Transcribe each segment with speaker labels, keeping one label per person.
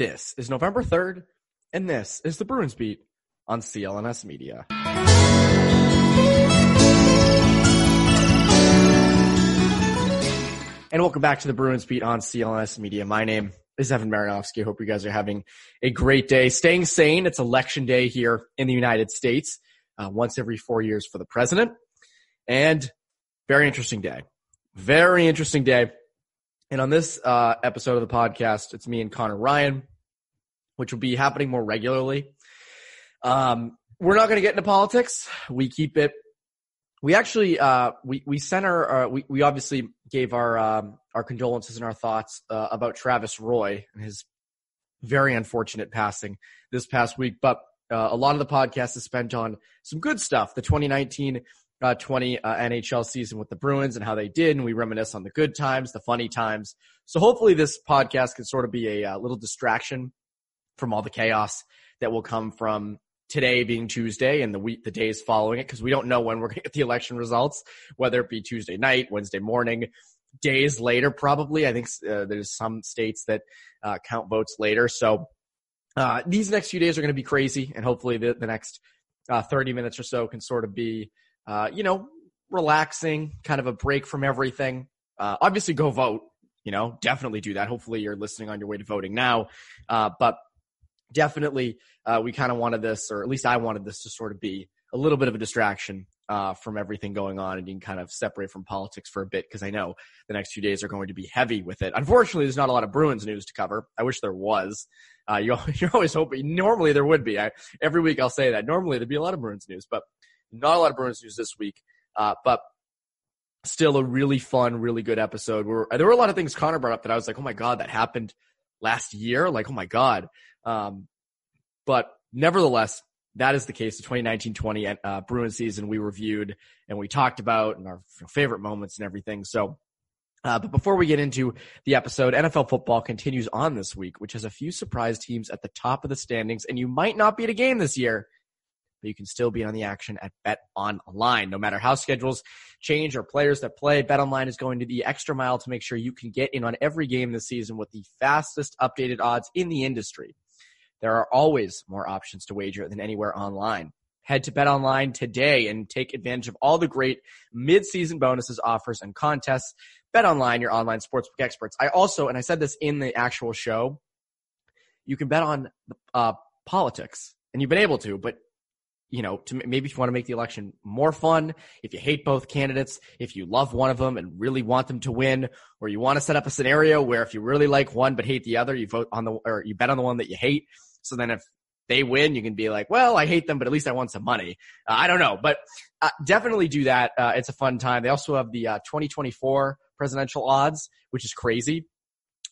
Speaker 1: This is November 3rd, and this is the Bruins Beat on CLNS Media. And welcome back to the Bruins Beat on CLNS Media. My name is Evan Marinofsky. I hope you guys are having a great day. Staying sane. It's election day here in the United States, uh, once every four years for the president. And very interesting day. Very interesting day. And on this uh, episode of the podcast, it's me and Conor Ryan which will be happening more regularly. Um, we're not going to get into politics. We keep it. We actually, uh, we, we sent our, uh, we, we obviously gave our, um, our condolences and our thoughts, uh, about Travis Roy and his very unfortunate passing this past week. But, uh, a lot of the podcast is spent on some good stuff. The 2019, uh, 20 uh, NHL season with the Bruins and how they did, and we reminisce on the good times, the funny times. So hopefully this podcast can sort of be a, a little distraction from all the chaos that will come from today being Tuesday and the week, the days following it, because we don't know when we're going to get the election results, whether it be Tuesday night, Wednesday morning, days later, probably. I think uh, there's some states that uh, count votes later. So uh, these next few days are going to be crazy, and hopefully the, the next uh, 30 minutes or so can sort of be, uh, you know, relaxing, kind of a break from everything. Uh, obviously, go vote. You know, definitely do that. Hopefully, you're listening on your way to voting now. but definitely uh, we kind of wanted this, or at least I wanted this to sort of be a little bit of a distraction uh, from everything going on and you can kind of separate from politics for a bit because I know the next few days are going to be heavy with it. Unfortunately, there's not a lot of Bruins news to cover. I wish there was. Uh, you, you're always hoping, normally there would be. I, every week I'll say that. Normally there'd be a lot of Bruins news, but not a lot of Bruins news this week. Uh, but still a really fun, really good episode. Where, there were a lot of things Conor brought up that I was like, oh my God, that happened last year. Like, oh my God. Um, but nevertheless, that is the case. The 2019-20 uh, Bruins season we reviewed and we talked about and our favorite moments and everything. So, uh, but before we get into the episode, NFL football continues on this week, which has a few surprise teams at the top of the standings. And you might not be at a game this year, but you can still be on the action at Bet Online. No matter how schedules change or players that play, Bet Online is going to the extra mile to make sure you can get in on every game this season with the fastest updated odds in the industry. There are always more options to wager than anywhere online. Head to Bet Online today and take advantage of all the great mid-season bonuses, offers, and contests. Bet Online, your online sportsbook experts. I also, and I said this in the actual show, you can bet on uh, politics, and you've been able to, but you know, to maybe if you want to make the election more fun, if you hate both candidates, if you love one of them and really want them to win, or you want to set up a scenario where if you really like one but hate the other, you vote on the or you bet on the one that you hate. So then if they win, you can be like, well, I hate them, but at least I want some money. Uh, I don't know, but uh, definitely do that. Uh, it's a fun time. They also have the uh, 2024 presidential odds, which is crazy.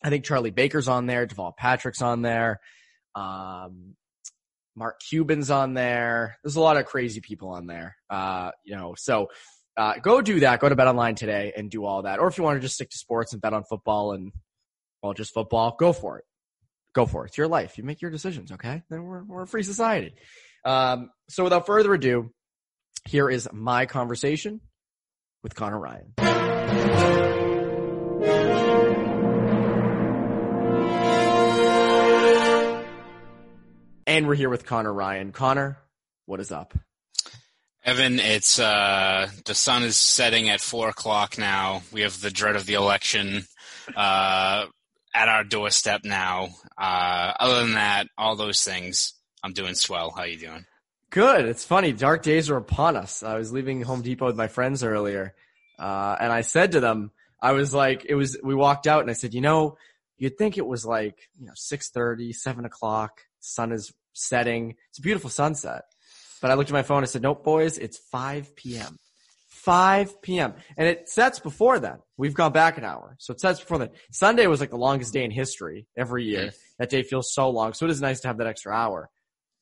Speaker 1: I think Charlie Baker's on there, Deval Patrick's on there, um, Mark Cuban's on there. There's a lot of crazy people on there. Uh, you know, so uh, go do that. Go to Bet Online today and do all that. Or if you want to just stick to sports and bet on football and well, just football, go for it go for it. It's your life. You make your decisions, okay? Then we're, we're a free society. Um, so without further ado, here is my conversation with Conor Ryan. And we're here with Conor Ryan. Conor, what is up?
Speaker 2: Evan, it's uh, the sun is setting at four o'clock now. We have the dread of the election. Uh, at our doorstep now. Uh, other than that, all those things, I'm doing swell. How you doing?
Speaker 1: Good. It's funny. Dark days are upon us. I was leaving Home Depot with my friends earlier, uh, and I said to them, I was like, it was, we walked out and I said, you know, you'd think it was like, you know, 6.30, 7 o'clock, sun is setting. It's a beautiful sunset. But I looked at my phone and said, nope, boys, it's 5 p.m. 5 p.m. And it sets before then. We've gone back an hour. So it sets before then. Sunday was like the longest day in history every year.
Speaker 2: Mm.
Speaker 1: That day feels so long. So it is nice to have that extra hour.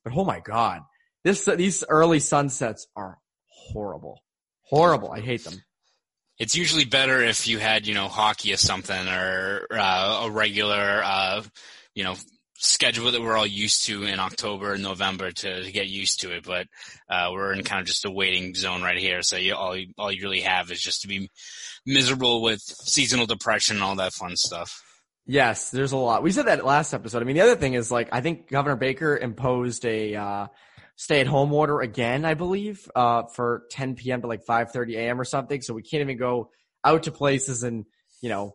Speaker 1: But oh my God, this, these early sunsets are horrible. Horrible. I hate them.
Speaker 2: It's usually better if you had, you know, hockey or something or uh, a regular, uh, you know, schedule that we're all used to in October and November to, to get used to it. But uh, we're in kind of just a waiting zone right here. So you, all all you really have is just to be miserable with seasonal depression and all that fun stuff.
Speaker 1: Yes, there's a lot. We said that last episode. I mean, the other thing is like I think Governor Baker imposed a uh, stay-at-home order again, I believe, uh, for 10 p.m. to like 5:30 a.m. or something. So we can't even go out to places and you know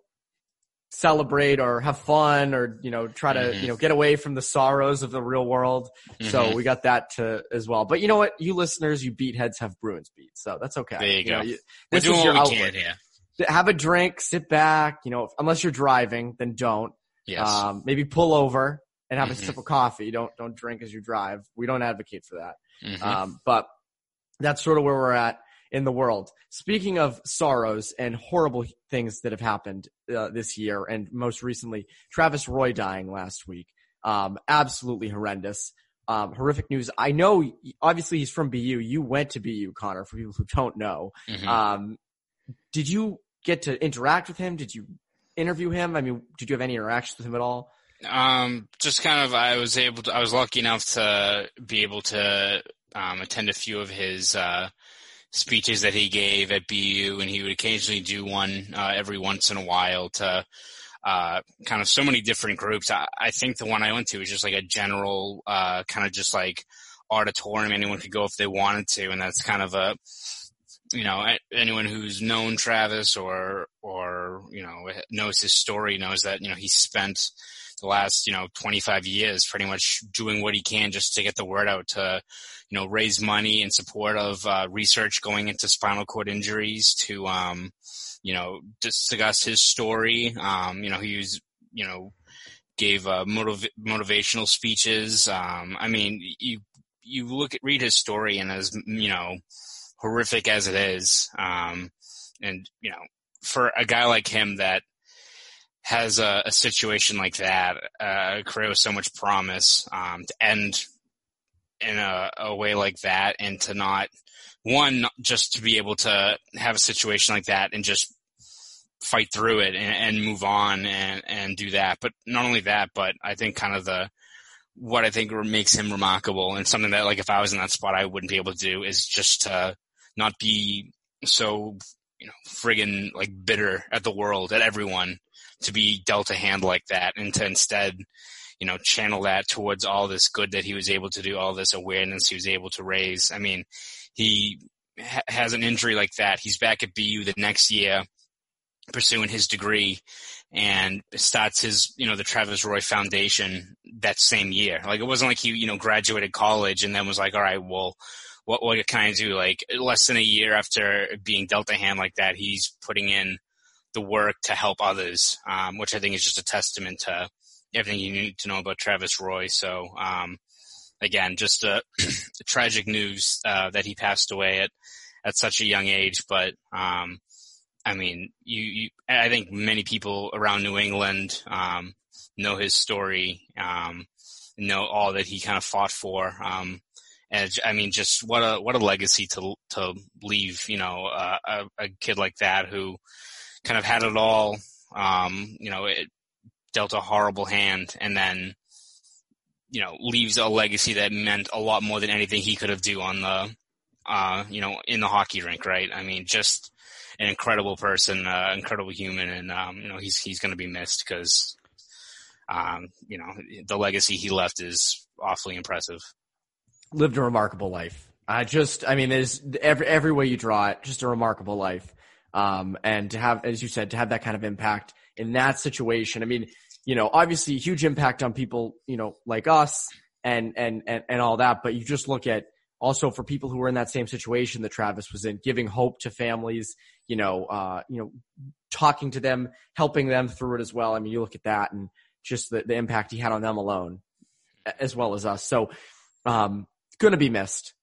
Speaker 1: celebrate or have fun or you know try to
Speaker 2: Mhm.
Speaker 1: you know get away from the sorrows of the real world. So
Speaker 2: Mhm.
Speaker 1: we got that to as well. But you know what, you listeners, you beat heads have Bruins beat, so that's okay.
Speaker 2: There you go.
Speaker 1: know,
Speaker 2: we're
Speaker 1: this
Speaker 2: doing
Speaker 1: is your
Speaker 2: what we
Speaker 1: outlet.
Speaker 2: can here.
Speaker 1: Have a drink, sit back. You know, unless you're driving, then don't.
Speaker 2: Yes.
Speaker 1: Um, maybe pull over and have a
Speaker 2: Mhm.
Speaker 1: sip of coffee. Don't don't drink as you drive. We don't advocate for that.
Speaker 2: Mhm.
Speaker 1: Um, but that's sort of where we're at in the world. Speaking of sorrows and horrible things that have happened uh, this year, and most recently, Travis Roy dying last week. Um, absolutely horrendous. Um, horrific news. I know, obviously, he's from BU. You went to BU, Conor. For people who don't know,
Speaker 2: Mhm.
Speaker 1: um, did you get to interact with him? Did you interview him? I mean, did you have any interactions with him at all?
Speaker 2: Um, just kind of, I was able to, I was lucky enough to be able to, um, attend a few of his, uh, speeches that he gave at BU and he would occasionally do one, uh, every once in a while to, uh, kind of so many different groups. I, I think the one I went to was just like a general, uh, kind of just like auditorium. Anyone could go if they wanted to. And that's kind of a, you know, anyone who's known Travis or, or, you know, knows his story knows that, you know, he spent the last, you know, 25 years pretty much doing what he can just to get the word out to, you know, raise money in support of, uh, research going into spinal cord injuries to, um, you know, discuss his story. Um, you know, he was, you know, gave, uh, motiv- motivational speeches. Um, I mean, you, you look at, read his story and as, you know, horrific as it is, um, and, you know, for a guy like him that has a, a situation like that, uh, a career with so much promise, um, to end in a, a way like that and to not, one, just to be able to have a situation like that and just fight through it and, and move on and, and do that. But not only that, but I think kind of the, what I think makes him remarkable and something that like if I was in that spot, I wouldn't be able to do is just to not be so, you know, friggin' like bitter at the world, at everyone to be dealt a hand like that and to instead, you know, channel that towards all this good that he was able to do, all this awareness he was able to raise. I mean, he ha- has an injury like that. He's back at BU the next year pursuing his degree and starts his, you know, the Travis Roy Foundation that same year. Like it wasn't like he, you know, graduated college and then was like, all right, well, what, what can I do? Like less than a year after being dealt a hand like that, he's putting in the work to help others, um, which I think is just a testament to everything you need to know about Travis Roy. So, um, again, just a, tragic news, uh, that he passed away at, at such a young age. But, um, I mean, you, you, I think many people around New England, um, know his story, um, know all that he kind of fought for. Um, and I mean, just what a, what a legacy to, to leave, you know, uh, a, a kid like that who kind of had it all, um, you know, it dealt a horrible hand and then, you know, leaves a legacy that meant a lot more than anything he could have do on the, uh, you know, in the hockey rink, right? I mean, just an incredible person, uh, incredible human, and um, you know, he's he's going to be missed because, um, you know, the legacy he left is awfully impressive.
Speaker 1: lived a remarkable life. I just, I mean, there's every every way you draw it, just a remarkable life. Um, and to have, as you said, to have that kind of impact in that situation. I mean, you know, obviously huge impact on people, you know, like us and and and and all that. But you just look at also for people who were in that same situation that Travis was in, giving hope to families, you know, uh, you know, talking to them, helping them through it as well. I mean, you look at that and just the, the impact he had on them alone, as well as us. So, um, gonna be missed.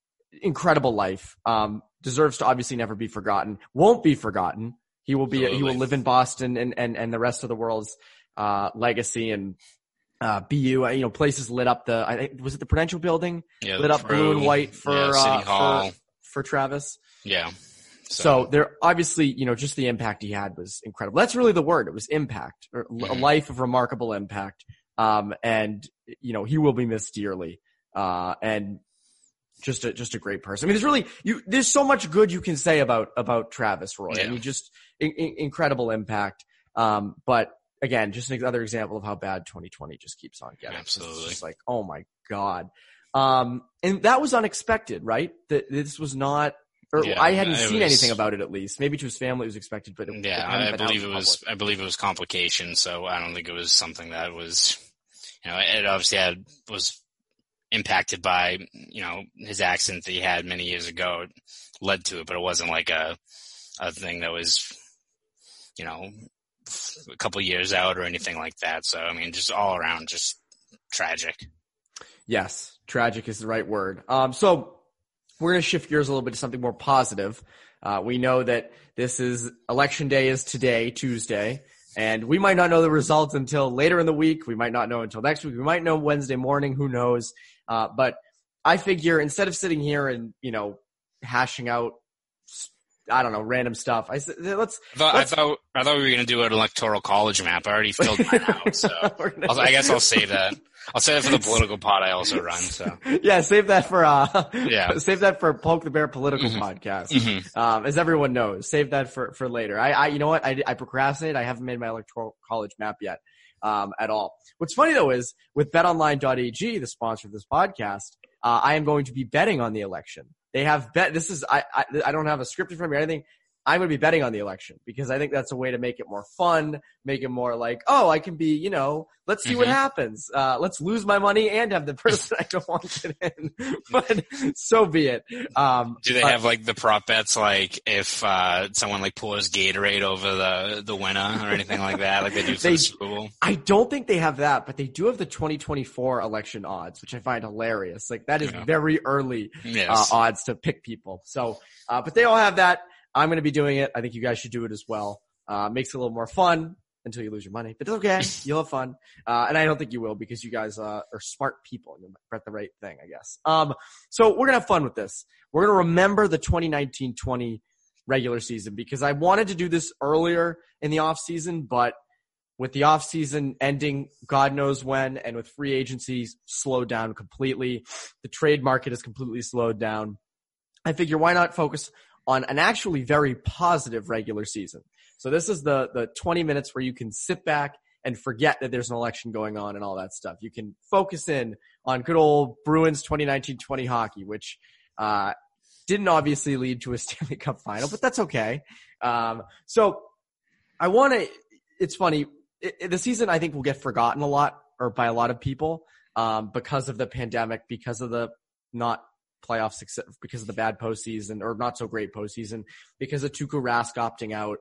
Speaker 1: Incredible life. Um, deserves to obviously never be forgotten. Won't be forgotten. He will be. Absolutely. He will live in Boston and and and the rest of the world's uh, legacy and uh, BU. Uh, you know, places lit up the. I was it the Prudential Building?
Speaker 2: Yeah,
Speaker 1: lit up blue and white for
Speaker 2: yeah,
Speaker 1: uh,
Speaker 2: for,
Speaker 1: for Travis.
Speaker 2: Yeah.
Speaker 1: So. so. there obviously, you know, just the impact he had was incredible. That's really the word. It was impact, or mm-hmm. a life of remarkable impact. Um, and you know, he will be missed dearly. Uh, and just a just a great person. I mean, there's really you. There's so much good you can say about about Travis Roy. Yeah. I mean, just in, in, incredible impact. Um, but again, just another example of how bad 2020 just keeps on getting.
Speaker 2: Absolutely,
Speaker 1: it's just like oh my god. Um, and that was unexpected, right? That this was not. Or yeah, I hadn't seen was, anything about it at least. Maybe to his family it was expected, but it,
Speaker 2: yeah,
Speaker 1: it
Speaker 2: I believe it was. I believe it was complications. So I don't think it was something that was. You know, it obviously had was impacted by you know his accident that he had many years ago it led to it, but it wasn't like a a thing that was you know a couple years out or anything like that. So I mean, just all around, just tragic.
Speaker 1: Yes, tragic is the right word. Um, so we're going to shift gears a little bit to something more positive. Uh, we know that this is election day is today, Tuesday. And we might not know the results until later in the week. We might not know until next week. We might know Wednesday morning. Who knows? Uh, but I figure instead of sitting here and, you know, hashing out, I don't know, random stuff, I said, let's,
Speaker 2: I thought,
Speaker 1: let's,
Speaker 2: I thought, I thought we were going to do an electoral college map. I already filled mine out. So I guess I'll save that. I'll save that for the political pod I also run. So
Speaker 1: yeah, save that for uh yeah, save that for Poke the Bear political mm-hmm. podcast. Mm-hmm. Um, as everyone knows, save that for for later. I, I you know what I I procrastinate. I haven't made my electoral college map yet. Um, at all. What's funny though is with betonline.ag, the sponsor of this podcast, uh, I am going to be betting on the election. They have bet. This is I, I I don't have a script in front of me or anything. I'm going to be betting on the election because I think that's a way to make it more fun, make it more like, oh, I can be, you know, let's see mm-hmm. what happens. Uh, let's lose my money and have the person I don't want get in. but so be it. Um,
Speaker 2: Do they have like the prop bets, like if uh, someone like pours Gatorade over the the winner or anything like that, like they do for they, the Super Bowl?
Speaker 1: I don't think they have that, but they do have the 2024 election odds, which I find hilarious. Like that is yeah. very early yes. uh, odds to pick people. So, uh, but they all have that. I'm going to be doing it. I think you guys should do it as well. Uh, makes it a little more fun until you lose your money, but it's okay. You'll have fun. Uh, and I don't think you will because you guys, uh, are smart people. You'll bet the right thing, I guess. Um, so we're going to have fun with this. We're going to remember the 2019-20 regular season because I wanted to do this earlier in the off season, but with the off season ending, God knows when, and with free agencies slowed down completely, the trade market has completely slowed down. I figure why not focus on an actually very positive regular season. So this is the, the 20 minutes where you can sit back and forget that there's an election going on and all that stuff. You can focus in on good old Bruins 2019-20 hockey, which, uh, didn't obviously lead to a Stanley Cup final, but that's okay. Um, so I want to, it's funny. It, it, the season I think will get forgotten a lot or by a lot of people, um, because of the pandemic, because of the not playoff success because of the bad postseason or not so great postseason because of Tuukka Rask opting out.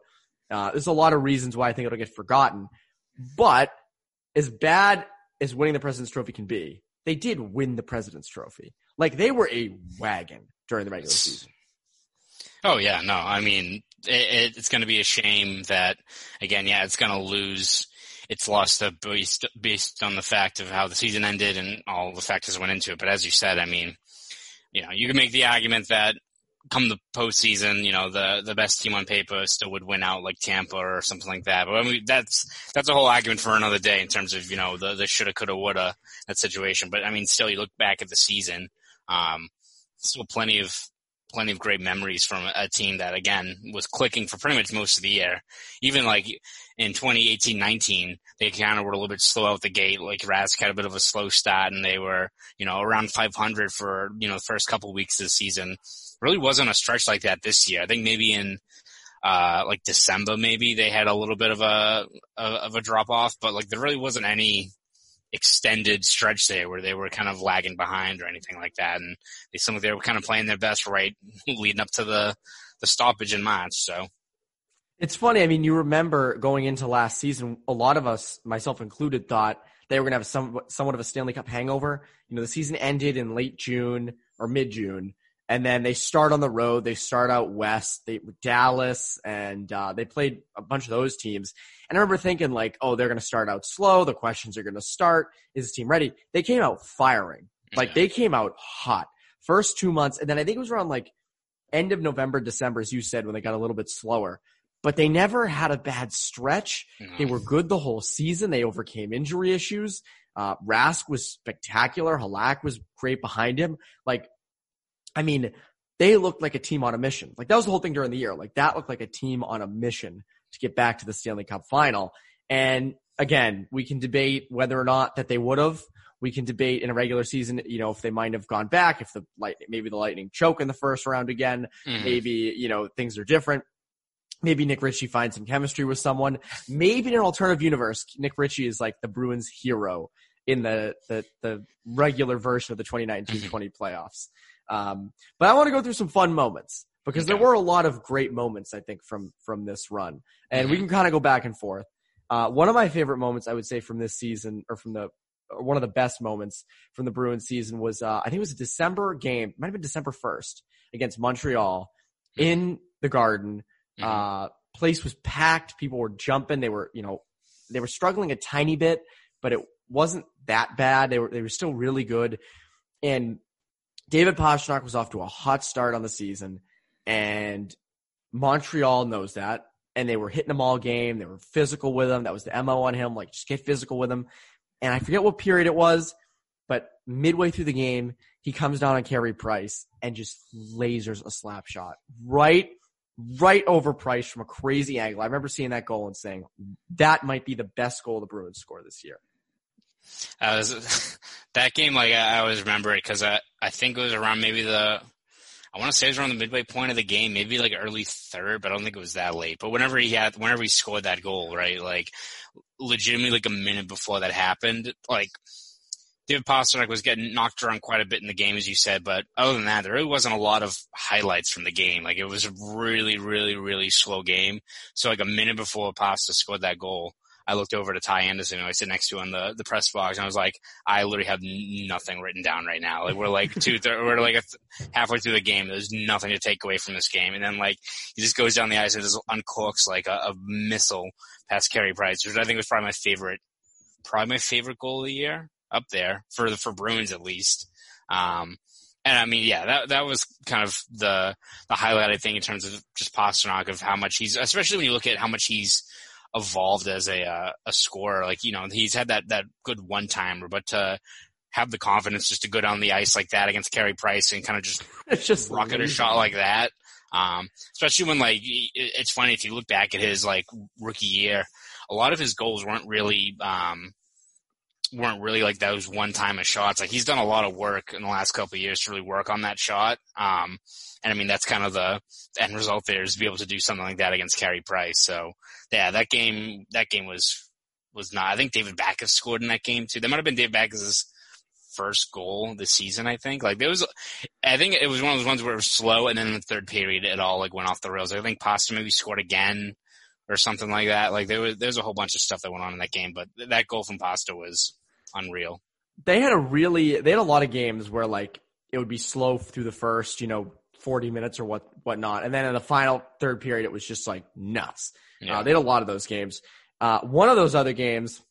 Speaker 1: Uh, there's a lot of reasons why I think it'll get forgotten, but as bad as winning the President's Trophy can be, they did win the President's Trophy. Like they were a wagon during the regular season.
Speaker 2: Oh yeah, no, I mean it, it's going to be a shame that again, yeah, it's going to lose its lost based based on the fact of how the season ended and all the factors went into it. But as you said, I mean, you know, you can make the argument that come the postseason, you know, the the best team on paper still would win out like Tampa or something like that. But I mean, that's that's a whole argument for another day in terms of you know the the shoulda, coulda, woulda that situation. But I mean, still, you look back at the season, um, still plenty of plenty of great memories from a team that again was clicking for pretty much most of the year. Even like in 2018-19, they kind of were a little bit slow out the gate. Like Rask had a bit of a slow start and they were, you know, around 500 for, you know, the first couple weeks this season. Really wasn't a stretch like that this year. I think maybe in, uh, like December, maybe they had a little bit of a, of a drop off, but like there really wasn't any extended stretch there where they were kind of lagging behind or anything like that. And they seemed like they were kind of playing their best right leading up to the, the stoppage in March. So
Speaker 1: it's funny. I mean, you remember going into last season, a lot of us, myself included, thought they were going to have some, somewhat of a Stanley Cup hangover. You know, the season ended in late June or mid June. And then they start on the road. They start out west. They Dallas, and uh, they played a bunch of those teams. And I remember thinking like, oh, they're going to start out slow. The questions are going to start. Is the team ready? They came out firing. Like they came out hot. First two months, and then I think it was around like end of November, December, as you said, when they got a little bit slower. But they never had a bad stretch. They were good the whole season. They overcame injury issues. Uh, Rask was spectacular. Halak was great behind him. Like, I mean, they looked like a team on a mission. Like that was the whole thing during the year. Like that looked like a team on a mission to get back to the Stanley Cup final. And again, we can debate whether or not that they would have. We can debate in a regular season, you know, if they might have gone back, if the light, maybe the Lightning choke in the first round again,
Speaker 2: Mhm.
Speaker 1: maybe, you know, things are different. Maybe Nick Ritchie finds some chemistry with someone. Maybe in an alternative universe, Nick Ritchie is like the Bruins hero in the, the, the regular version of the 2019-20 playoffs. Um, but I want to go through some fun moments because there were a lot of great moments, I think, from, from this run and we
Speaker 2: Mhm.
Speaker 1: can kind of go back and forth. Uh, one of my favorite moments, I would say, from this season or from the, or one of the best moments from the Bruins season was, uh, I think it was a December game, might have been December 1st against Montreal in the garden.
Speaker 2: Mhm.
Speaker 1: Uh, place was packed. People were jumping. They were, you know, they were struggling a tiny bit, but it wasn't that bad. They were, they were still really good. And David Pastrnak was off to a hot start on the season and Montreal knows that. And they were hitting him all game. They were physical with him. That was the MO on him. Like, just get physical with him. And I forget what period it was, but midway through the game, he comes down on Carey Price and just lasers a slap shot right, right over Price from a crazy angle. I remember seeing that goal and saying that might be the best goal the Bruins score this year.
Speaker 2: I was that game. Like I I always remember it because I I think it was around maybe the I want to say it was around the midway point of the game, maybe like early third, but I don't think it was that late. But whenever he had, whenever he scored that goal, right, like legitimately like a minute before that happened, like David Pastrnak was getting knocked around quite a bit in the game, as you said. But other than that, there really wasn't a lot of highlights from the game. Like it was a really, really, really slow game. So like a minute before Pasta scored that goal, I looked over to Ty Anderson, who I sit next to in the, the press box, and I was like, I literally have nothing written down right now. Like we're like two, th- we're like th- halfway through the game. There's nothing to take away from this game. And then like he just goes down the ice and just uncorks like a, a missile past Carey Price, which I think was probably my favorite, probably my favorite goal of the year up there for the for Bruins at least. Um, and I mean, yeah, that that was kind of the the highlight I think in terms of just Pastrnak of how much he's, especially when you look at how much he's evolved as a uh, a scorer. Like you know, he's had that that good one timer, but to have the confidence just to go down the ice like that against Carey Price and kind of just
Speaker 1: It's just
Speaker 2: rocket a shot like that. Um, especially when like it's funny if you look back at his like rookie year, a lot of his goals weren't really um weren't really like those one time shots. Like he's done a lot of work in the last couple years to really work on that shot. Um, and I mean that's kind of the end result there is to be able to do something like that against Carey Price. So yeah, that game that game was was not. I think David Backes scored in that game too. That might have been David Backes's first goal this season. I think like there was I think it was one of those ones where it was slow, and then in the third period, it all like went off the rails. I think Pasta maybe scored again or something like that. Like there was there's a whole bunch of stuff that went on in that game, but that goal from Pasta was unreal.
Speaker 1: they had a really they had a lot of games where like it would be slow through the first you know 40 minutes or what whatnot and then in the final third period it was just like nuts
Speaker 2: Yeah.
Speaker 1: uh, they had a lot of those games uh, one of those other games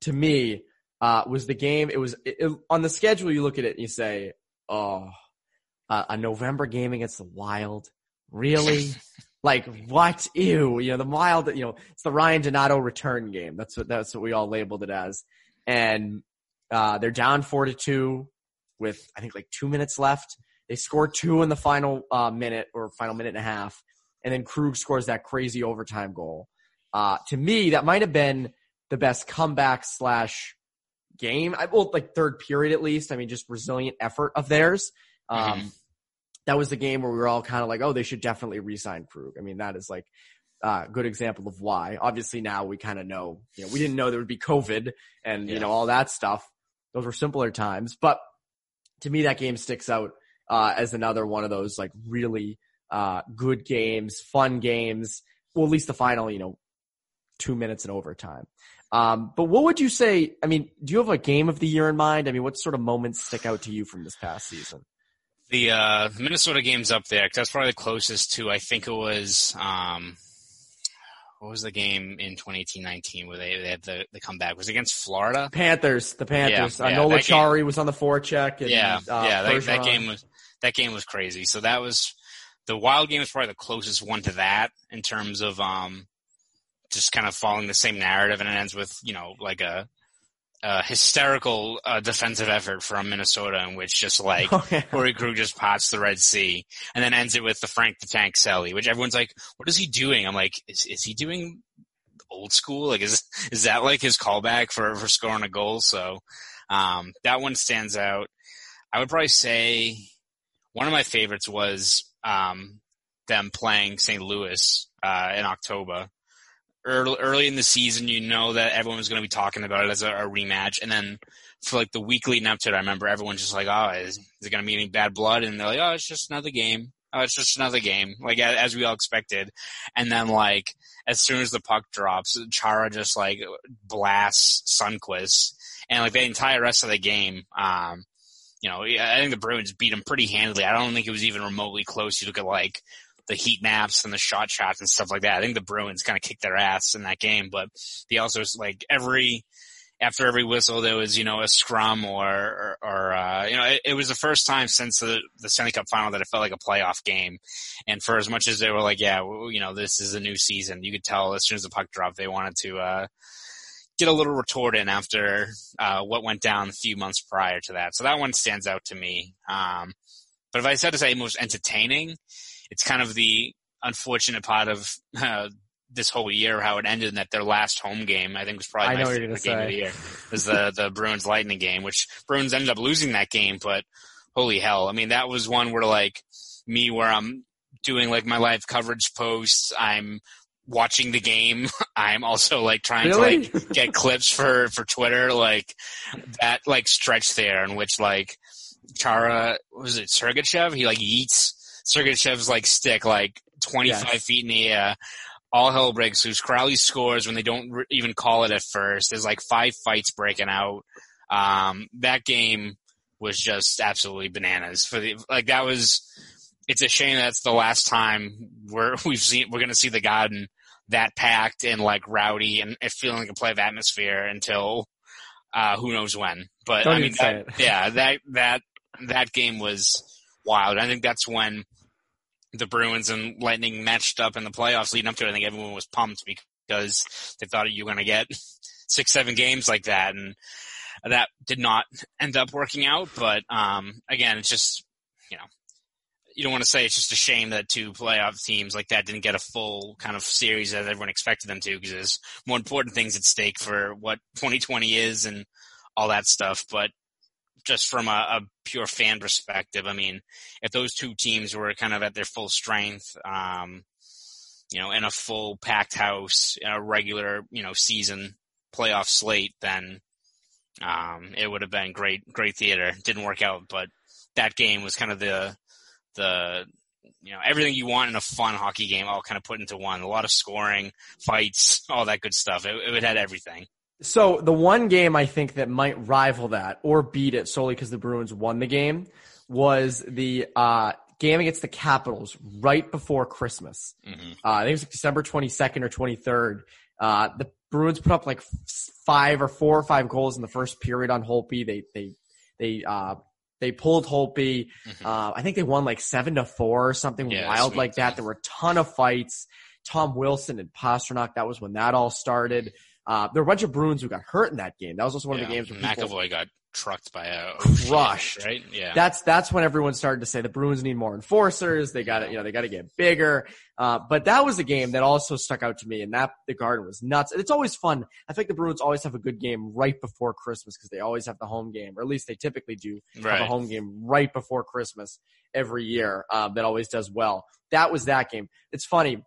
Speaker 1: to me uh, was the game it was it, it- on the schedule you look at it and you say oh uh, a november game against the wild really like what ew you know the wild you know it's the ryan donato return game that's what that's what we all labeled it as and uh, they're down four to two with I think like two minutes left. They score two in the final uh, minute or final minute and a half, and then Krug scores that crazy overtime goal. Uh, to me, that might have been the best comeback slash game. I well, like third period at least. I mean, just resilient effort of theirs. Um,
Speaker 2: Mhm.
Speaker 1: That was the game where we were all kind of like, oh, they should definitely re-sign Krug. I mean, that is like uh, good example of why. Obviously, now we kind of know. You know, we didn't know there would be COVID and you know all that stuff. Those were simpler times, but to me, that game sticks out uh, as another one of those like really uh, good games, fun games. Well, at least the final, you know, two minutes in overtime. Um, but what would you say? I mean, do you have a game of the year in mind? I mean, what sort of moments stick out to you from this past season?
Speaker 2: The uh, Minnesota game's up there 'cause that's probably the closest to. I think it was. Um, what was the game in 2018-19 where they, they had the, the comeback? Was it against Florida?
Speaker 1: Panthers, the Panthers.
Speaker 2: Yeah,
Speaker 1: I
Speaker 2: yeah,
Speaker 1: know
Speaker 2: that
Speaker 1: Chari was on the forecheck. And,
Speaker 2: yeah,
Speaker 1: uh,
Speaker 2: yeah. That, that game was that game was crazy. So that was the Wild game was probably the closest one to that in terms of um, just kind of following the same narrative, and it ends with you know like a, a hysterical uh, defensive effort from Minnesota in which just like
Speaker 1: Oh, yeah.
Speaker 2: Torey Krug just pots the Red Sea, and then ends it with the Frank the Tank Selly, which everyone's like, "What is he doing?" I'm like, "Is is he doing old school? Like, is is that like his callback for for scoring a goal?" So um, that one stands out. I would probably say one of my favorites was um, them playing St. Louis uh, in October. Early, early in the season, you know that everyone was going to be talking about it as a, a rematch, and then for like the week leading up to it, I remember everyone just like, "Oh, is, is it going to be any bad blood?" And they're like, "Oh, it's just another game. Oh, it's just another game." Like as, as we all expected, and then like as soon as the puck drops, Chara just like blasts Sundqvist, and like the entire rest of the game, um, you know, I think the Bruins beat him pretty handily. I don't think it was even remotely close. You look at like the heat maps and the shot shots and stuff like that. I think the Bruins kind of kicked their ass in that game, but they also like every after every whistle there was you know a scrum or or, or uh, you know it, it was the first time since the the Stanley Cup final that it felt like a playoff game. And for as much as they were like, yeah, well, you know, this is a new season, you could tell as soon as the puck dropped, they wanted to. uh get a little retort in after uh, what went down a few months prior to that. So that one stands out to me. Um, but if I said to say most entertaining, it's kind of the unfortunate part of uh, this whole year how it ended. In that their last home game, I think, was probably my favorite game of the year. Was the the Bruins Lightning game, which Bruins ended up losing that game, but holy hell! I mean, that was one where like me, where I'm doing like my live coverage posts, I'm watching the game. I'm also like trying
Speaker 1: Really?
Speaker 2: to like get clips for for Twitter, like that like stretch there in which like Chara was it Sergachev? He like yeets Sergachev's like stick like 25
Speaker 1: Yes.
Speaker 2: feet in the air. All hell breaks loose. Crowley scores when they don't re- even call it at first. There's like five fights breaking out. Um, that game was just absolutely bananas for the like that was. It's a shame that's the last time we're we've seen we're gonna see the Garden that packed and like rowdy and it feeling like a play of atmosphere until uh, who knows when. But
Speaker 1: Don't
Speaker 2: I mean, that, yeah, that that that game was wild. I think that's when the Bruins and Lightning matched up in the playoffs leading up to it. I think everyone was pumped because they thought you were going to get six, seven games like that, and that did not end up working out. But um, again, it's just you know you don't want to say it's just a shame that two playoff teams like that didn't get a full kind of series as everyone expected them to because there's more important things at stake for what 2020 is and all that stuff. But just from a, a pure fan perspective, I mean, if those two teams were kind of at their full strength, um, you know, in a full packed house, in a regular, you know, season playoff slate, then um, it would have been great, great theater. Didn't work out, but that game was kind of the the you know everything you want in a fun hockey game, all kind of put into one. A lot of scoring, fights, all that good stuff. It, it had everything.
Speaker 1: So the one game I think that might rival that or beat it solely because the Bruins won the game was the uh, game against the Capitals right before Christmas.
Speaker 2: Mm-hmm.
Speaker 1: Uh, I think it was like December 22nd or 23rd. Uh, the Bruins put up like five or four or five goals in the first period on Holtby. They they they uh, they pulled Holtby.
Speaker 2: Mhm.
Speaker 1: Uh, I think they won like seven to four or something
Speaker 2: Yeah,
Speaker 1: wild
Speaker 2: sweet.
Speaker 1: like that. There were a ton of fights. Tom Wilson and Pastrnak. That was when that all started. Uh, there were a bunch of Bruins who got hurt in that game. That was also one of the games where
Speaker 2: McAvoy got trucked by a
Speaker 1: Crushed.
Speaker 2: right? Yeah.
Speaker 1: that's that's when everyone started to say the Bruins need more enforcers. They got to you know they got to get bigger. Uh, but that was a game that also stuck out to me, and that the Garden was nuts. And it's always fun. I think the Bruins always have a good game right before Christmas because they always have the home game, or at least they typically do have a home game right before Christmas every year. Um, that always does well. That was that game. It's funny.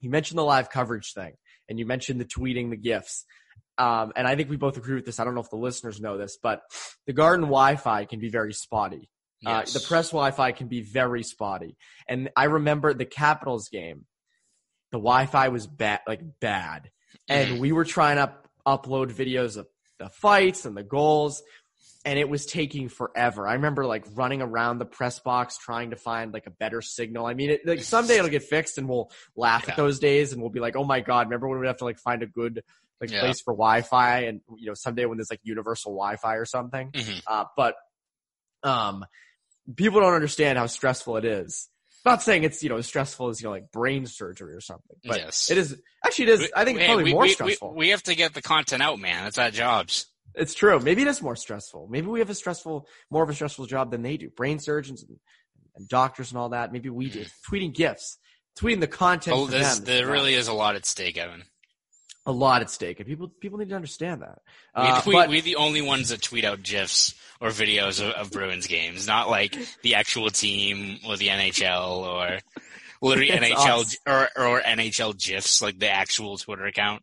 Speaker 1: You mentioned the live coverage thing, and you mentioned the tweeting, the gifts. Um, and I think we both agree with this. I don't know if the listeners know this, but the Garden Wi-Fi can be very spotty. Uh, the press Wi-Fi can be very spotty. And I remember the Capitals game. The Wi-Fi was bad, like bad, and we were trying to upload videos of the fights and the goals. And it was taking forever. I remember like running around the press box trying to find like a better signal. I mean, it, like someday it'll get fixed and we'll laugh
Speaker 2: Yeah.
Speaker 1: at those days and we'll be like, oh my god, remember when we have to like find a good like
Speaker 2: Yeah.
Speaker 1: place for Wi-Fi and you know someday when there's like universal Wi-Fi or something.
Speaker 2: Mhm.
Speaker 1: Uh, but um, people don't understand how stressful it is. Not saying it's you know as stressful as you know like brain surgery or something, but
Speaker 2: Yes.
Speaker 1: it is actually it is. I think it's probably
Speaker 2: we,
Speaker 1: more
Speaker 2: we,
Speaker 1: stressful.
Speaker 2: We, we have to get the content out, man. That's our jobs.
Speaker 1: It's true. Maybe it is more stressful. Maybe we have a stressful, more of a stressful job than they do. Brain surgeons and, and doctors and all that. Maybe we do. Tweeting gifts, tweeting the content.
Speaker 2: Oh, there's,
Speaker 1: them.
Speaker 2: there really is a lot at stake, Evan.
Speaker 1: a lot at stake, and people people need to understand that.
Speaker 2: We,
Speaker 1: Uh,
Speaker 2: we, we're the only ones that tweet out gifs or videos of, of Bruins games, not like the actual team or the NHL or literally
Speaker 1: It's
Speaker 2: NHL
Speaker 1: us.
Speaker 2: or, or NHL gifs, like the actual Twitter account.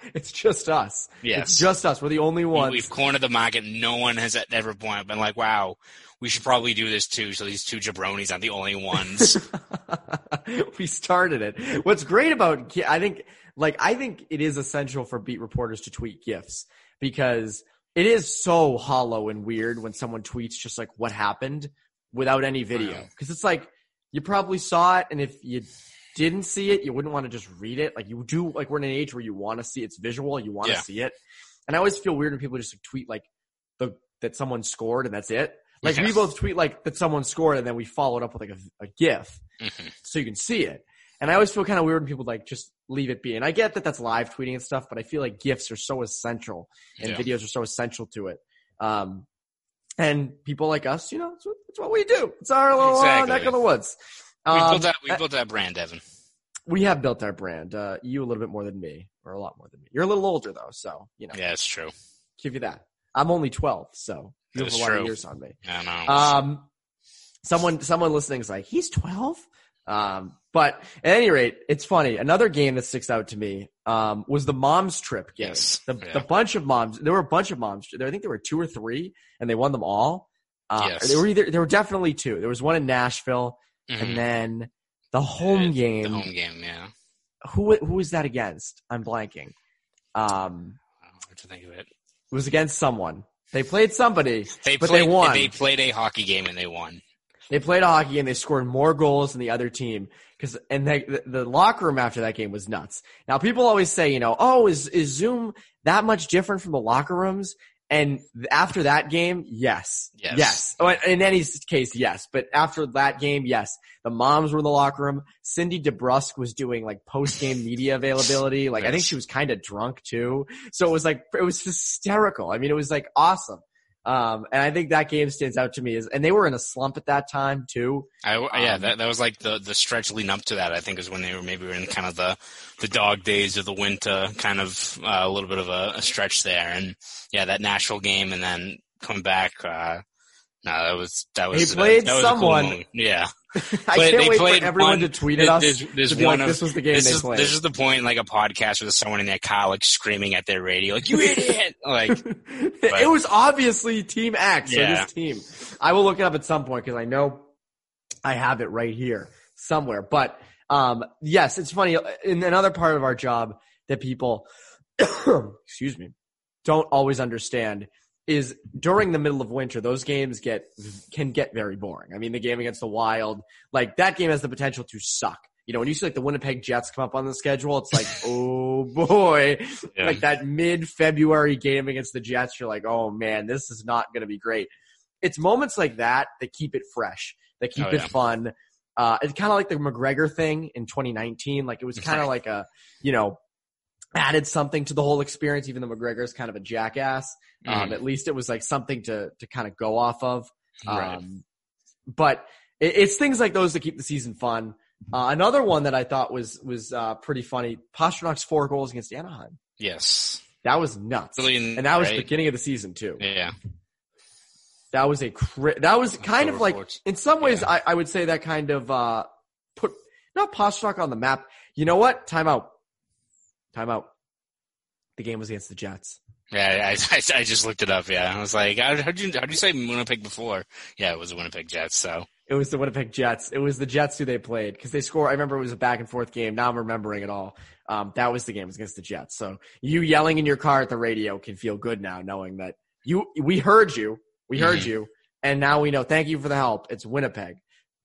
Speaker 1: it's just us.
Speaker 2: Yes.
Speaker 1: It's just us. We're the only ones.
Speaker 2: we've cornered the market. No one has at ever point been like, wow, we should probably do this too. So these two jabronis aren't the only ones.
Speaker 1: we started it. What's great about I think like I think it is essential for beat reporters to tweet gifs because it is so hollow and weird when someone tweets just like what happened without any video
Speaker 2: Wow.
Speaker 1: because it's like you probably saw it and if you didn't see it you wouldn't want to just read it like you do like we're in an age where you want to see it's visual you want to
Speaker 2: Yeah.
Speaker 1: see it and I always feel weird when people just like, tweet like the that someone scored and that's it like we both tweet like that someone scored and then we followed up with like a, a gif
Speaker 2: Mhm.
Speaker 1: so you can see it. And I always feel kind of weird when people like just leave it be. And I get that that's live tweeting and stuff, but I feel like GIFs are so essential and
Speaker 2: Yeah.
Speaker 1: videos are so essential to it. Um, and people like us, you know, it's what, it's what we do. It's our little uh, neck of the woods.
Speaker 2: We
Speaker 1: Um,
Speaker 2: built that. We built that brand, Evan.
Speaker 1: we have built our brand. Uh, you a little bit more than me, or a lot more than me. You're a little older though, so you know,
Speaker 2: Yeah, it's true.
Speaker 1: give you that. I'm only 12, so you have a lot of years on me.
Speaker 2: I know.
Speaker 1: Um, someone, someone listening is like, he's 12. Um, but at any rate, it's funny. Another game that sticks out to me, um, was the mom's trip game.
Speaker 2: Yes.
Speaker 1: The,
Speaker 2: Yeah.
Speaker 1: the bunch of moms, there were a bunch of moms. There, I think there were two or three and they won them all. Uh,
Speaker 2: Yes.
Speaker 1: there were either, there were definitely two. There was one in Nashville
Speaker 2: Mhm.
Speaker 1: and then the home
Speaker 2: The-
Speaker 1: game.
Speaker 2: The home game, yeah.
Speaker 1: Who, who was that against? I'm blanking. Um,
Speaker 2: I don't know what to think of it.
Speaker 1: it was against someone. They played somebody.
Speaker 2: They
Speaker 1: But
Speaker 2: played.
Speaker 1: they won.
Speaker 2: They played a hockey game and they won.
Speaker 1: They played a hockey game. And they scored more goals than the other team because, and they, the, the locker room after that game was nuts. Now people always say, you know, oh, is, is Zoom that much different from the locker rooms? And after that game, yes,
Speaker 2: Yes.
Speaker 1: yes. Oh, In any case, yes. But after that game, yes. The moms were in the locker room. Cindy DeBrusk was doing like post game media availability. Like I think she was kind of drunk too. So it was like, it was hysterical. I mean, it was like awesome. Um, and I think that game stands out to me as, and they were in a slump at that time too.
Speaker 2: I, yeah,
Speaker 1: Um,
Speaker 2: that that was like the the stretch leading up to that. I think is when they were maybe in kind of the the dog days of the winter, kind of uh, a little bit of a, a stretch there. And yeah, that Nashville game, and then coming back. Uh, no, that was that was
Speaker 1: They played
Speaker 2: that was a cool
Speaker 1: someone.
Speaker 2: yeah,
Speaker 1: I
Speaker 2: Played-
Speaker 1: can't
Speaker 2: they
Speaker 1: wait
Speaker 2: played
Speaker 1: for everyone
Speaker 2: one-
Speaker 1: to tweet at us
Speaker 2: there's, there's
Speaker 1: to be
Speaker 2: one
Speaker 1: like,
Speaker 2: of
Speaker 1: this was the game
Speaker 2: this
Speaker 1: they
Speaker 2: is
Speaker 1: played.
Speaker 2: this is the point in like a podcast with someone in their car like screaming at their radio like you idiot like
Speaker 1: it was obviously Team X or
Speaker 2: Yeah.
Speaker 1: this team. I will look it up at some point because I know I have it right here somewhere. But um, yes, it's funny. In another part of our job that people, excuse me, don't always understand is during the middle of winter, those games get can get very boring. I mean, the game against the Wild, like that game has the potential to suck. You know, when you see like the Winnipeg Jets come up on the schedule, it's like, oh boy,
Speaker 2: Yeah.
Speaker 1: like that mid-February game against the Jets, you're like, oh man, this is not going to be great. It's moments like that that keep it fresh, that keep
Speaker 2: Oh,
Speaker 1: it
Speaker 2: yeah.
Speaker 1: fun. Uh, it's kind of like the McGregor thing in 2019. Like it was kind of like a, you know, added something to the whole experience, even though McGregor is kind of a jackass. Um,
Speaker 2: Mhm.
Speaker 1: at least it was like something to, to kind of go off of.
Speaker 2: Right.
Speaker 1: Um, but it, it's things like those that keep the season fun. Uh, another one that I thought was, was, uh, pretty funny. Pastrnak's four goals against Anaheim.
Speaker 2: yes,
Speaker 1: That was nuts.
Speaker 2: Really,
Speaker 1: And that was the beginning of the season too.
Speaker 2: yeah.
Speaker 1: That was a cri- that was kind of like in some ways
Speaker 2: Yeah.
Speaker 1: I, I would say that kind of uh put not Pastrnak on the map. You know what? Timeout. Timeout. The game was against the Jets.
Speaker 2: Yeah, I, I, I just looked it up. Yeah, I was like, how would you how would you say Winnipeg before? Yeah, it was the Winnipeg Jets. So
Speaker 1: It was the Winnipeg Jets. It was the Jets who they played because they scored. I remember it was a back and forth game. Now I'm remembering it all. Um, that was the game. Was against the Jets. So you yelling in your car at the radio can feel good now, knowing that you, we heard you, we heard
Speaker 2: Mhm.
Speaker 1: you, and now we know. Thank you for the help. It's Winnipeg.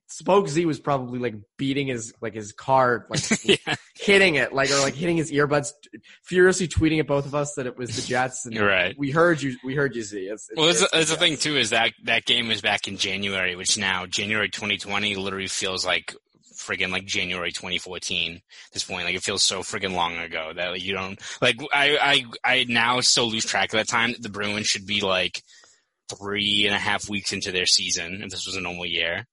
Speaker 1: Spoke Z was probably like beating his like his car, like
Speaker 2: yeah,
Speaker 1: hitting it, like or like hitting his earbuds, furiously tweeting at both of us that it was the Jets. And
Speaker 2: you're right.
Speaker 1: we heard you. We heard you. Z. It's, it's,
Speaker 2: Well, that's,
Speaker 1: it's
Speaker 2: the thing too is that that game was back in January, which now January 2020 literally feels like friggin' like January 2014 at this point. Like it feels so friggin' long ago that like, you don't like. I I I now still lose track of that time. The Bruins should be like three and a half weeks into their season if this was a normal year.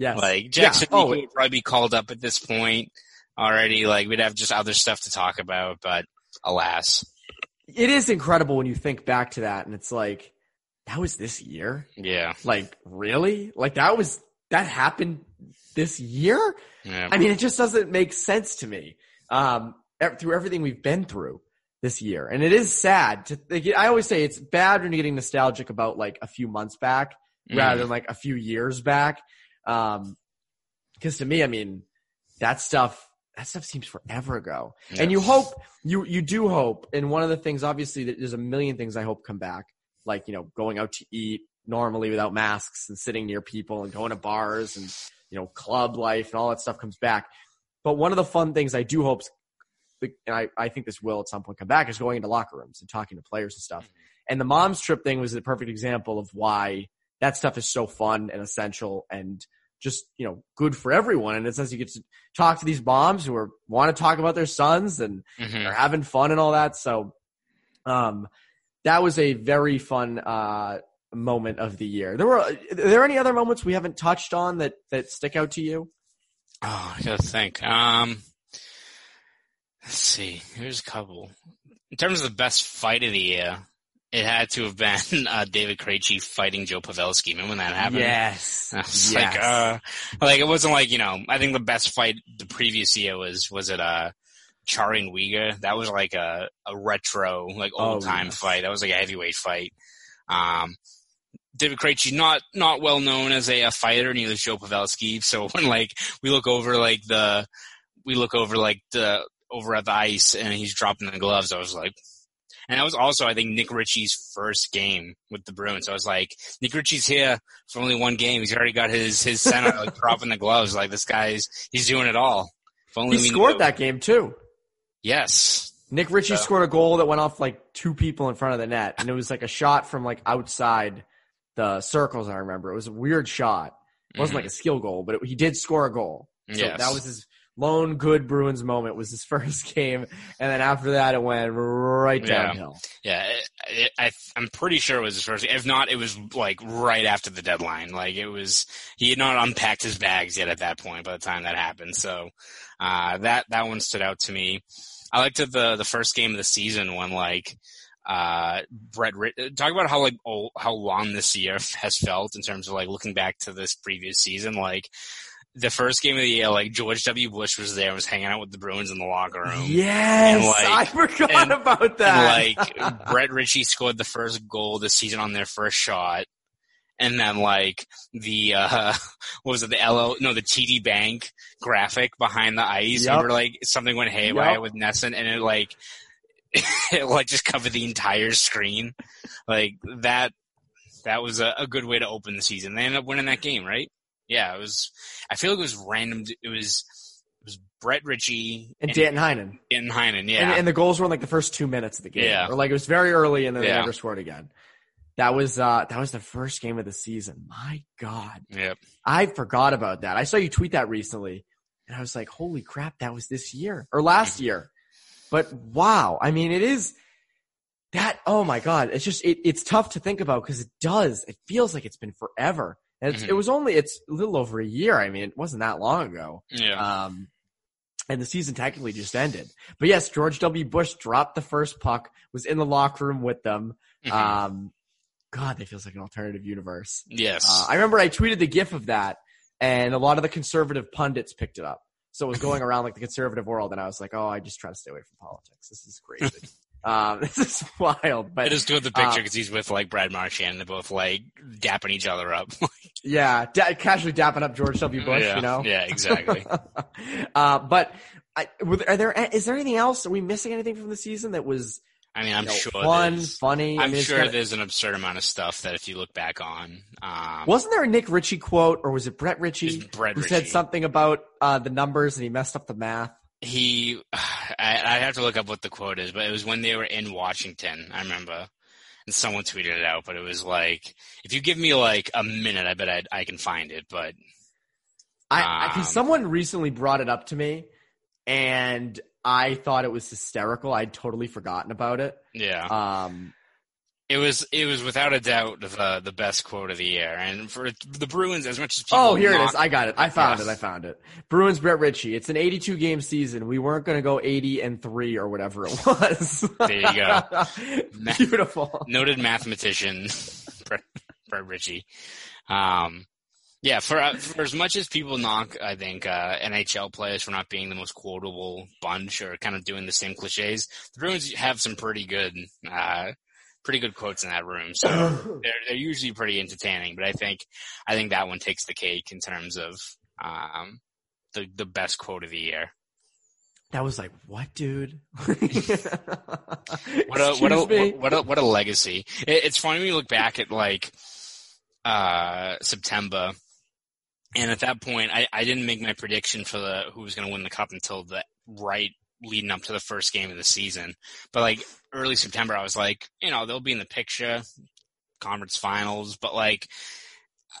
Speaker 1: Yes.
Speaker 2: Like
Speaker 1: Yeah.
Speaker 2: Jackson
Speaker 1: Oh,
Speaker 2: would probably be called up at this point already. Like we'd have just other stuff to talk about, but alas,
Speaker 1: it is incredible when you think back to that, and it's like that was this year.
Speaker 2: yeah,
Speaker 1: Like really? Like that was that happened this year?
Speaker 2: yeah.
Speaker 1: I mean, it just doesn't make sense to me. Um, through everything we've been through this year, and it is sad. To, like, I always say it's bad when you're getting nostalgic about like a few months back rather
Speaker 2: Mm.
Speaker 1: than like a few years back. Um, because to me, I mean, that stuff that stuff seems forever ago.
Speaker 2: Yeah.
Speaker 1: And you hope you you do hope. And one of the things, obviously, that there's a million things I hope come back, like you know, going out to eat normally without masks and sitting near people and going to bars and you know, club life and all that stuff comes back. But one of the fun things I do hope, and I, I think this will at some point come back, is going into locker rooms and talking to players and stuff. And the mom's trip thing was the perfect example of why that stuff is so fun and essential and just, you know, good for everyone. And it says you get to talk to these moms who are, want to talk about their sons and
Speaker 2: Mhm.
Speaker 1: are having fun and all that. So, um, that was a very fun, uh, moment of the year. There were, are there any other moments we haven't touched on that, that stick out to you?
Speaker 2: Oh, I gotta think. Um, let's see. Here's a couple. In terms of the best fight of the year, it had to have been uh, David Krejci fighting Joe Pavelski. Remember when that happened?
Speaker 1: Yes. Yes.
Speaker 2: like, uh, like it wasn't like you know. I think the best fight the previous year was was it uh, Chara and Uyghur. That was like a a retro like
Speaker 1: Oh,
Speaker 2: old time
Speaker 1: yes.
Speaker 2: fight. That was like a heavyweight fight. Um, David Krejci not not well known as a, a fighter, neither is Joe Pavelski. So when like we look over like the we look over like the over at the ice and he's dropping the gloves, I was like. And that was also, I think, Nick Ritchie's first game with the Bruins. I was like, Nick Ritchie's here for only one game. He's already got his his center like dropping the gloves. Like this guy's he's doing it all. If only
Speaker 1: He scored
Speaker 2: knew.
Speaker 1: that game too.
Speaker 2: Yes.
Speaker 1: Nick Ritchie
Speaker 2: Yeah.
Speaker 1: scored a goal that went off like two people in front of the net, and it was like a shot from like outside the circles. I remember it was a weird shot. It wasn't
Speaker 2: Mhm.
Speaker 1: like a skill goal, but it, he did score a goal. So
Speaker 2: Yes.
Speaker 1: that was his lone good Bruins moment. Was his first game, and then after that, it went right
Speaker 2: Yeah.
Speaker 1: downhill.
Speaker 2: Yeah, it, it, I, I'm pretty sure it was his first. If not, it was like right after the deadline. Like it was, he had not unpacked his bags yet at that point by the time that happened. So, uh, that, that one stood out to me. I liked it the, the first game of the season when like, uh, Brett, Rit- talk about how like, oh, how long this year has felt in terms of like looking back to this previous season. Like, the first game of the year, like George W. Bush was there was hanging out with the Bruins in the locker room.
Speaker 1: Yes,
Speaker 2: And, like-
Speaker 1: I forgot
Speaker 2: and-
Speaker 1: about that.
Speaker 2: Like Brett Ritchie scored the first goal this season on their first shot. And then like the uh what was it, the LO no, the TD Bank graphic behind the ice.
Speaker 1: Yep.
Speaker 2: Remember like something went haywire
Speaker 1: Yep.
Speaker 2: with Nesson and it like it like just covered the entire screen. Like that that was a, a good way to open the season. They ended up winning that game, right? Yeah, it was I feel like it was random it was it was Brett Ritchie
Speaker 1: and Dan Heinen.
Speaker 2: Dan Heinen, yeah.
Speaker 1: And, and the goals were in like the first two minutes of the game.
Speaker 2: Yeah.
Speaker 1: Or like it was very early and then they never scored again. That was uh that was the first game of the season. My God.
Speaker 2: yep.
Speaker 1: I forgot about that. I saw you tweet that recently and I was like, holy crap, that was this year or last year. But wow. I mean, it is that, oh my God. It's just, it, it's tough to think about because it does. It feels like it's been forever. And it's,
Speaker 2: Mhm.
Speaker 1: it was only, it's a little over a year. I mean, it wasn't that long ago.
Speaker 2: Yeah.
Speaker 1: Um, and the season technically just ended. But yes, George W. Bush dropped the first puck, was in the locker room with them.
Speaker 2: Mhm.
Speaker 1: Um, God, that feels like an alternative universe.
Speaker 2: yes.
Speaker 1: Uh, I remember I tweeted the gif of that, and a lot of the conservative pundits picked it up. So it was going around like the conservative world, and I was like, "Oh, I just try to stay away from politics. This is crazy. um, this is wild." But
Speaker 2: it is good the picture
Speaker 1: um,
Speaker 2: because he's with like Brad Marchand. And they're both like dapping each other up.
Speaker 1: yeah, da- casually dapping up George W. Bush,
Speaker 2: yeah.
Speaker 1: you know.
Speaker 2: Yeah, exactly.
Speaker 1: uh, but I, are there is there anything else? Are we missing anything from the season that was
Speaker 2: I mean, I'm
Speaker 1: know,
Speaker 2: sure
Speaker 1: fun, funny.
Speaker 2: I'm sure
Speaker 1: kinda-
Speaker 2: there's an absurd amount of stuff that if you look back on, um,
Speaker 1: Wasn't there a Nick Ritchie quote, or was it Brett Ritchie
Speaker 2: Brett
Speaker 1: who said something about uh, the numbers and he messed up the math?
Speaker 2: He, I, I have to look up what the quote is, but it was when they were in Washington. I remember, and someone tweeted it out. But it was like, if you give me like a minute, I bet I'd, I can find it. But
Speaker 1: I, I
Speaker 2: Um,
Speaker 1: someone recently brought it up to me, and I thought it was hysterical. I'd totally forgotten about it.
Speaker 2: yeah,
Speaker 1: Um,
Speaker 2: it was it was without a doubt the the best quote of the year. And for the Bruins, as much as people
Speaker 1: oh, here it is. I got it. I found
Speaker 2: Yeah.
Speaker 1: it. I found it. Bruins Brett Ritchie. It's an 82 game season. We weren't going to go 80 and three or whatever it was.
Speaker 2: There you go.
Speaker 1: Beautiful.
Speaker 2: noted mathematician Brett, Brett Ritchie. Um, yeah, for uh, for as much as people knock, I think uh, NHL players for not being the most quotable bunch or kind of doing the same cliches, the Bruins have some pretty good, uh, pretty good quotes in that room. So they're they're usually pretty entertaining. But I think I think that one takes the cake in terms of um, the the best quote of the year.
Speaker 1: That was like, what, dude?
Speaker 2: what a what a, what a what a legacy. It, it's funny when you look back at like uh September, and at that point, I I didn't make my prediction for the who was going to win the cup until the right leading up to the first game of the season. But like early September, I was like, you know, they'll be in the picture, conference finals. But like,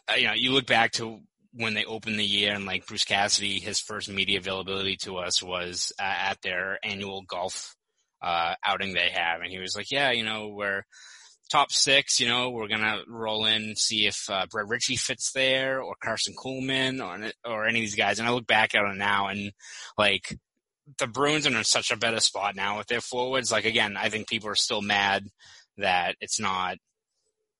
Speaker 2: uh, you know, you look back to when they opened the year and like Bruce Cassidy, his first media availability to us was uh, at their annual golf uh, outing they have. And he was like, yeah, you know, we're top six, you know, we're going to roll in, see if uh, Brett Ritchie fits there or Karson Kuhlman or, or any of these guys. And I look back at it now and like the Bruins are in such a better spot now with their forwards. Like, again, I think people are still mad that it's not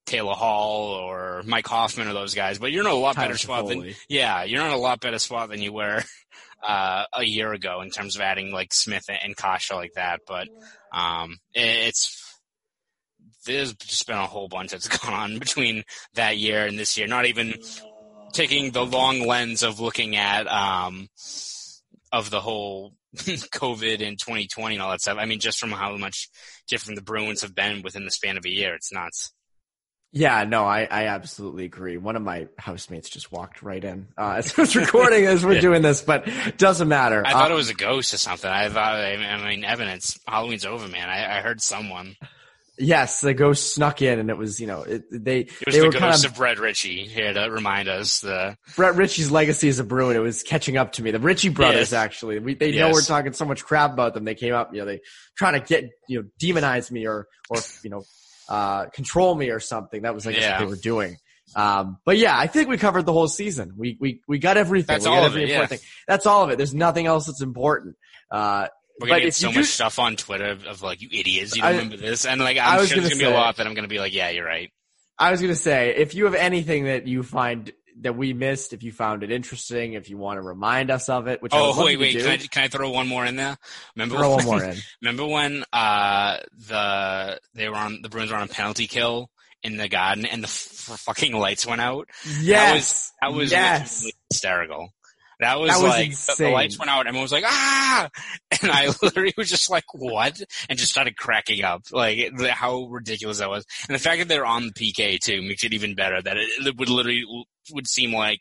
Speaker 2: Taylor Hall or Mike Hoffman or those guys, but you're in a lot
Speaker 1: Tyler
Speaker 2: better spot than, yeah, you're in a lot better spot than you were uh, a year ago in terms of adding like Smith and Kase like that. But um, it, it's there's just been a whole bunch that's gone on between that year and this year. Not even taking the long lens of looking at um, of the whole COVID in 2020 and all that stuff. I mean, just from how much different the Bruins have been within the span of a year, it's nuts.
Speaker 1: Yeah, no, I, I absolutely agree. One of my housemates just walked right in uh, as I was recording as we're
Speaker 2: Yeah.
Speaker 1: doing this, but doesn't matter.
Speaker 2: I thought
Speaker 1: Uh,
Speaker 2: it was a ghost or something. I thought, I mean, Evan, it's Halloween's over, man. I, I heard someone.
Speaker 1: Yes, the ghost snuck in, and it was you know it, they
Speaker 2: It was
Speaker 1: they
Speaker 2: the
Speaker 1: were
Speaker 2: ghost
Speaker 1: kind
Speaker 2: of Brett Ritchie here to remind us. The
Speaker 1: Brett Ritchie's legacy as a Bruin. It was catching up to me. The Ritchie brothers,
Speaker 2: Yes.
Speaker 1: actually, we they know we're talking so much crap about them. They came up, you know, they trying to get you know demonize me or or you know uh control me or something. That was I guess
Speaker 2: Yeah.
Speaker 1: what they were doing. Um, but yeah, I think we covered the whole season. We we we got everything.
Speaker 2: That's
Speaker 1: we
Speaker 2: all of it,
Speaker 1: important
Speaker 2: yeah.
Speaker 1: thing. That's all of it. There's nothing else that's important. Uh,
Speaker 2: we're gonna get so much
Speaker 1: do-
Speaker 2: stuff on Twitter of, of like, you idiots, you don't
Speaker 1: I-
Speaker 2: remember this, and like I'm
Speaker 1: was
Speaker 2: sure
Speaker 1: gonna
Speaker 2: gonna be a lot that I'm gonna be like, yeah, you're right.
Speaker 1: I was gonna say, if you have anything that you find that we missed, if you found it interesting, if you want to remind us of it, which
Speaker 2: Oh wait, wait,
Speaker 1: do,
Speaker 2: can I can I throw one more in there? Remember
Speaker 1: throw one
Speaker 2: when-
Speaker 1: more in.
Speaker 2: Remember when uh the they were on the Bruins were on a penalty kill in the Garden and the f- fucking lights went out?
Speaker 1: Yes,
Speaker 2: That was
Speaker 1: yes.
Speaker 2: literally hysterical. That was,
Speaker 1: That was
Speaker 2: like the, the lights went out. And everyone was like, "Ah!" And I literally was just like, "What?" And just started cracking up. Like the, how ridiculous that was. And the fact that they're on the PK too makes it even better. That it, it would literally would seem like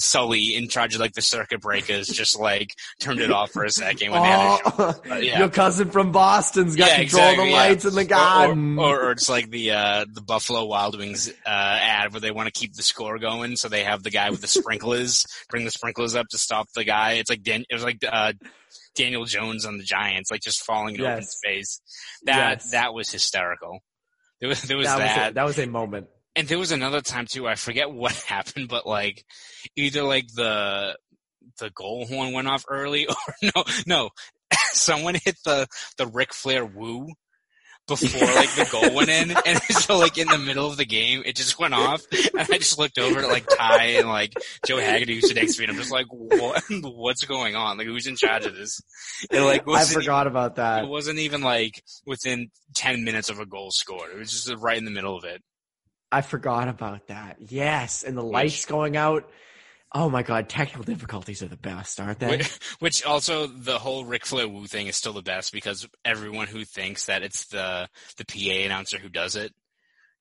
Speaker 2: Sully in charge of like the circuit breakers just like turned it off for a second when they had.
Speaker 1: Oh,
Speaker 2: yeah.
Speaker 1: Your cousin from Boston's got
Speaker 2: Yeah,
Speaker 1: control of
Speaker 2: exactly,
Speaker 1: the
Speaker 2: yeah.
Speaker 1: lights in the
Speaker 2: Or,
Speaker 1: garden.
Speaker 2: or, or it's like the uh, the Buffalo Wild Wings uh, ad where they want to keep the score going, so they have the guy with the sprinklers bring the sprinklers up to stop the guy. It's like Dan- it was like uh, Daniel Jones on the Giants, like just falling in open
Speaker 1: Yes.
Speaker 2: space. That
Speaker 1: Yes.
Speaker 2: that was hysterical. There was there was
Speaker 1: that,
Speaker 2: that,
Speaker 1: was a, that was a moment.
Speaker 2: And there was another time too. I forget what happened, but like either like the the goal horn went off early, or no, no, someone hit the the Ric Flair woo before like the goal went in, and so like in the middle of the game, it just went off, and I just looked over at like Ty and like Joe Haggerty who's next to me, and I'm just like, what? What's going on? Like who's in charge of this? It like
Speaker 1: I forgot about that.
Speaker 2: It wasn't even like within ten minutes of a goal scored. It was just right in the middle of it.
Speaker 1: I forgot about that. Yes, and the lights going out. Oh my god, technical difficulties are the best, aren't they?
Speaker 2: Which, which also the whole Ric Flair woo thing is still the best because everyone who thinks that it's the the PA announcer who does it.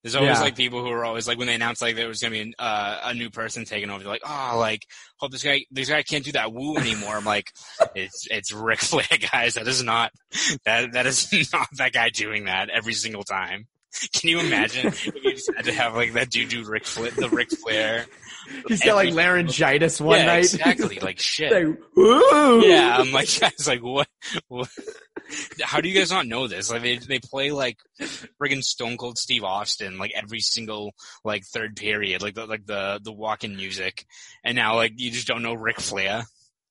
Speaker 2: There's always
Speaker 1: Yeah.
Speaker 2: like people who are always like when they announce like there was gonna be uh, a new person taking over, they're like, oh, like hope this guy this guy can't do that woo anymore. I'm like, it's it's Ric Flair, guys. That is not that that is not that guy doing that every single time. Can you imagine if you just had to have like that dude do Ric Flair, the Ric Flair?
Speaker 1: He's got like laryngitis one
Speaker 2: yeah,
Speaker 1: night.
Speaker 2: exactly. Like shit.
Speaker 1: Like, "Woo!"
Speaker 2: Yeah, I'm like, guys, like, what, what? How do you guys not know this? Like, they they play like friggin' Stone Cold Steve Austin like every single like third period, like the like the the walk-in music, and now like you just don't know Ric Flair.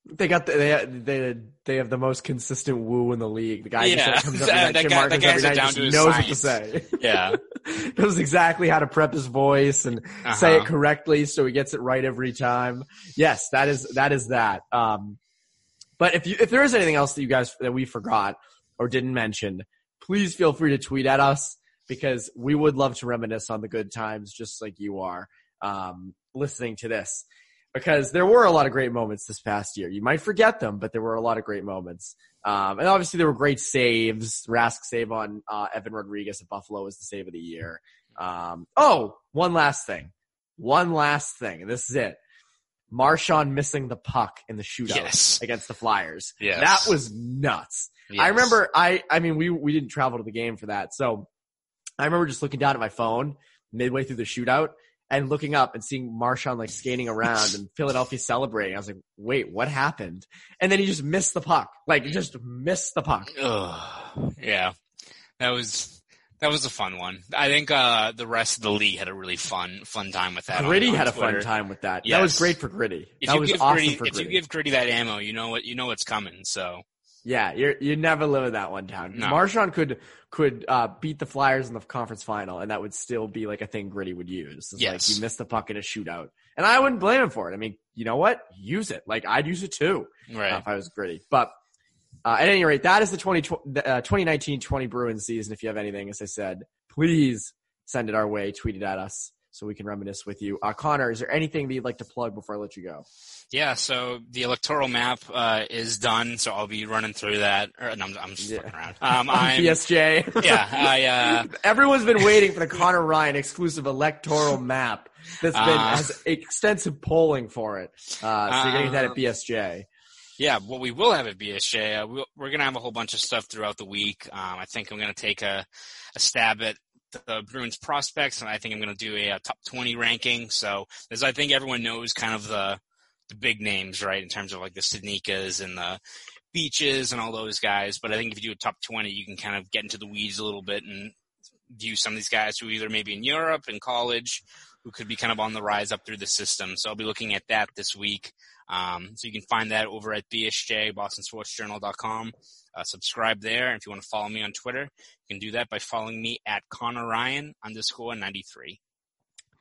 Speaker 1: They got the, they they they have the most consistent woo in the league. The guy
Speaker 2: Yeah,
Speaker 1: comes up
Speaker 2: that- that guy- that
Speaker 1: every night,
Speaker 2: down
Speaker 1: just
Speaker 2: to
Speaker 1: knows what to say.
Speaker 2: Yeah,
Speaker 1: knows exactly how to prep his voice and say
Speaker 2: Uh-huh.
Speaker 1: it correctly so he gets it right every time. Yes, that is that is that. Um, but if you if there is anything else that you guys that we forgot or didn't mention, please feel free to tweet at us because we would love to reminisce on the good times just like you are um, listening to this. Because there were a lot of great moments this past year. You might forget them, but there were a lot of great moments. Um, and obviously there were great saves. Rask save on uh, Evan Rodrigues at Buffalo was the save of the year. Um, oh, one last thing. One last thing. and This is it. Marchand missing the puck in the shootout
Speaker 2: Yes.
Speaker 1: against the Flyers.
Speaker 2: Yes.
Speaker 1: That was nuts. I remember I I mean we we didn't travel to the game for that. So I remember just looking down at my phone midway through the shootout and looking up and seeing Marchand like skating around and Philadelphia celebrating. I was like, "Wait, what happened?" And then he just missed the puck. Like he just missed the puck.
Speaker 2: Ugh. yeah, that was that was a fun one. I think uh the rest of the league had a really fun fun time with that. on-
Speaker 1: Gritty
Speaker 2: on
Speaker 1: had a fun time with that. That was great for Gritty.
Speaker 2: If
Speaker 1: that was awesome
Speaker 2: Gritty,
Speaker 1: for
Speaker 2: if you give Gritty that ammo, you know what you know what's coming. So
Speaker 1: Yeah, you're you never live in that one town.
Speaker 2: No.
Speaker 1: Marchand could could uh, beat the Flyers in the conference final, and that would still be like a thing Gritty would use. It's
Speaker 2: Yes.
Speaker 1: like you missed the puck in a shootout, and I wouldn't blame him for it. I mean, you know what? Use it. Like I'd use it too
Speaker 2: right.
Speaker 1: uh, if I was Gritty. But uh, at any rate, that is the 20, uh, 2019-20 Bruins season. If you have anything, as I said, please send it our way. Tweet it at us so we can reminisce with you. Uh, Conor, is there anything that you'd like to plug before I let you go?
Speaker 2: Yeah, so the electoral map uh, is done, so I'll be running through that. Or, no, I'm, I'm just
Speaker 1: Yeah.
Speaker 2: around. Um, I'm,
Speaker 1: BSJ.
Speaker 2: yeah, I uh,
Speaker 1: Everyone's been waiting for the Conor Ryan exclusive electoral map that's been
Speaker 2: Uh.
Speaker 1: has extensive polling for it. Uh, so you're getting that at
Speaker 2: Uh.
Speaker 1: BSJ.
Speaker 2: yeah. What we will have at BSJ, uh, we'll, we're gonna have a whole bunch of stuff throughout the week. Um, I think I'm gonna take a, a stab at the Bruins prospects, and I think I'm gonna do a, uh top 20 ranking. So, as I think everyone knows, kind of the the big names, right, in terms of like the Studnickas and the Beaches and all those guys. But I think if you do a top 20, you can kind of get into the weeds a little bit and view some of these guys who either maybe in Europe in college who could be kind of on the rise up through the system. So I'll be looking at that this week. Um, so you can find that over at BSJ, BostonSportsJournal.com. Uh, subscribe there. And if you want to follow me on Twitter, you can do that by following me at Conor Ryan underscore 93.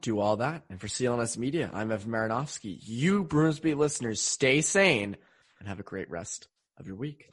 Speaker 1: Do all that. And for CLNS Media, I'm Evan Marinofsky. You Beat listeners, stay sane and have a great rest of your week.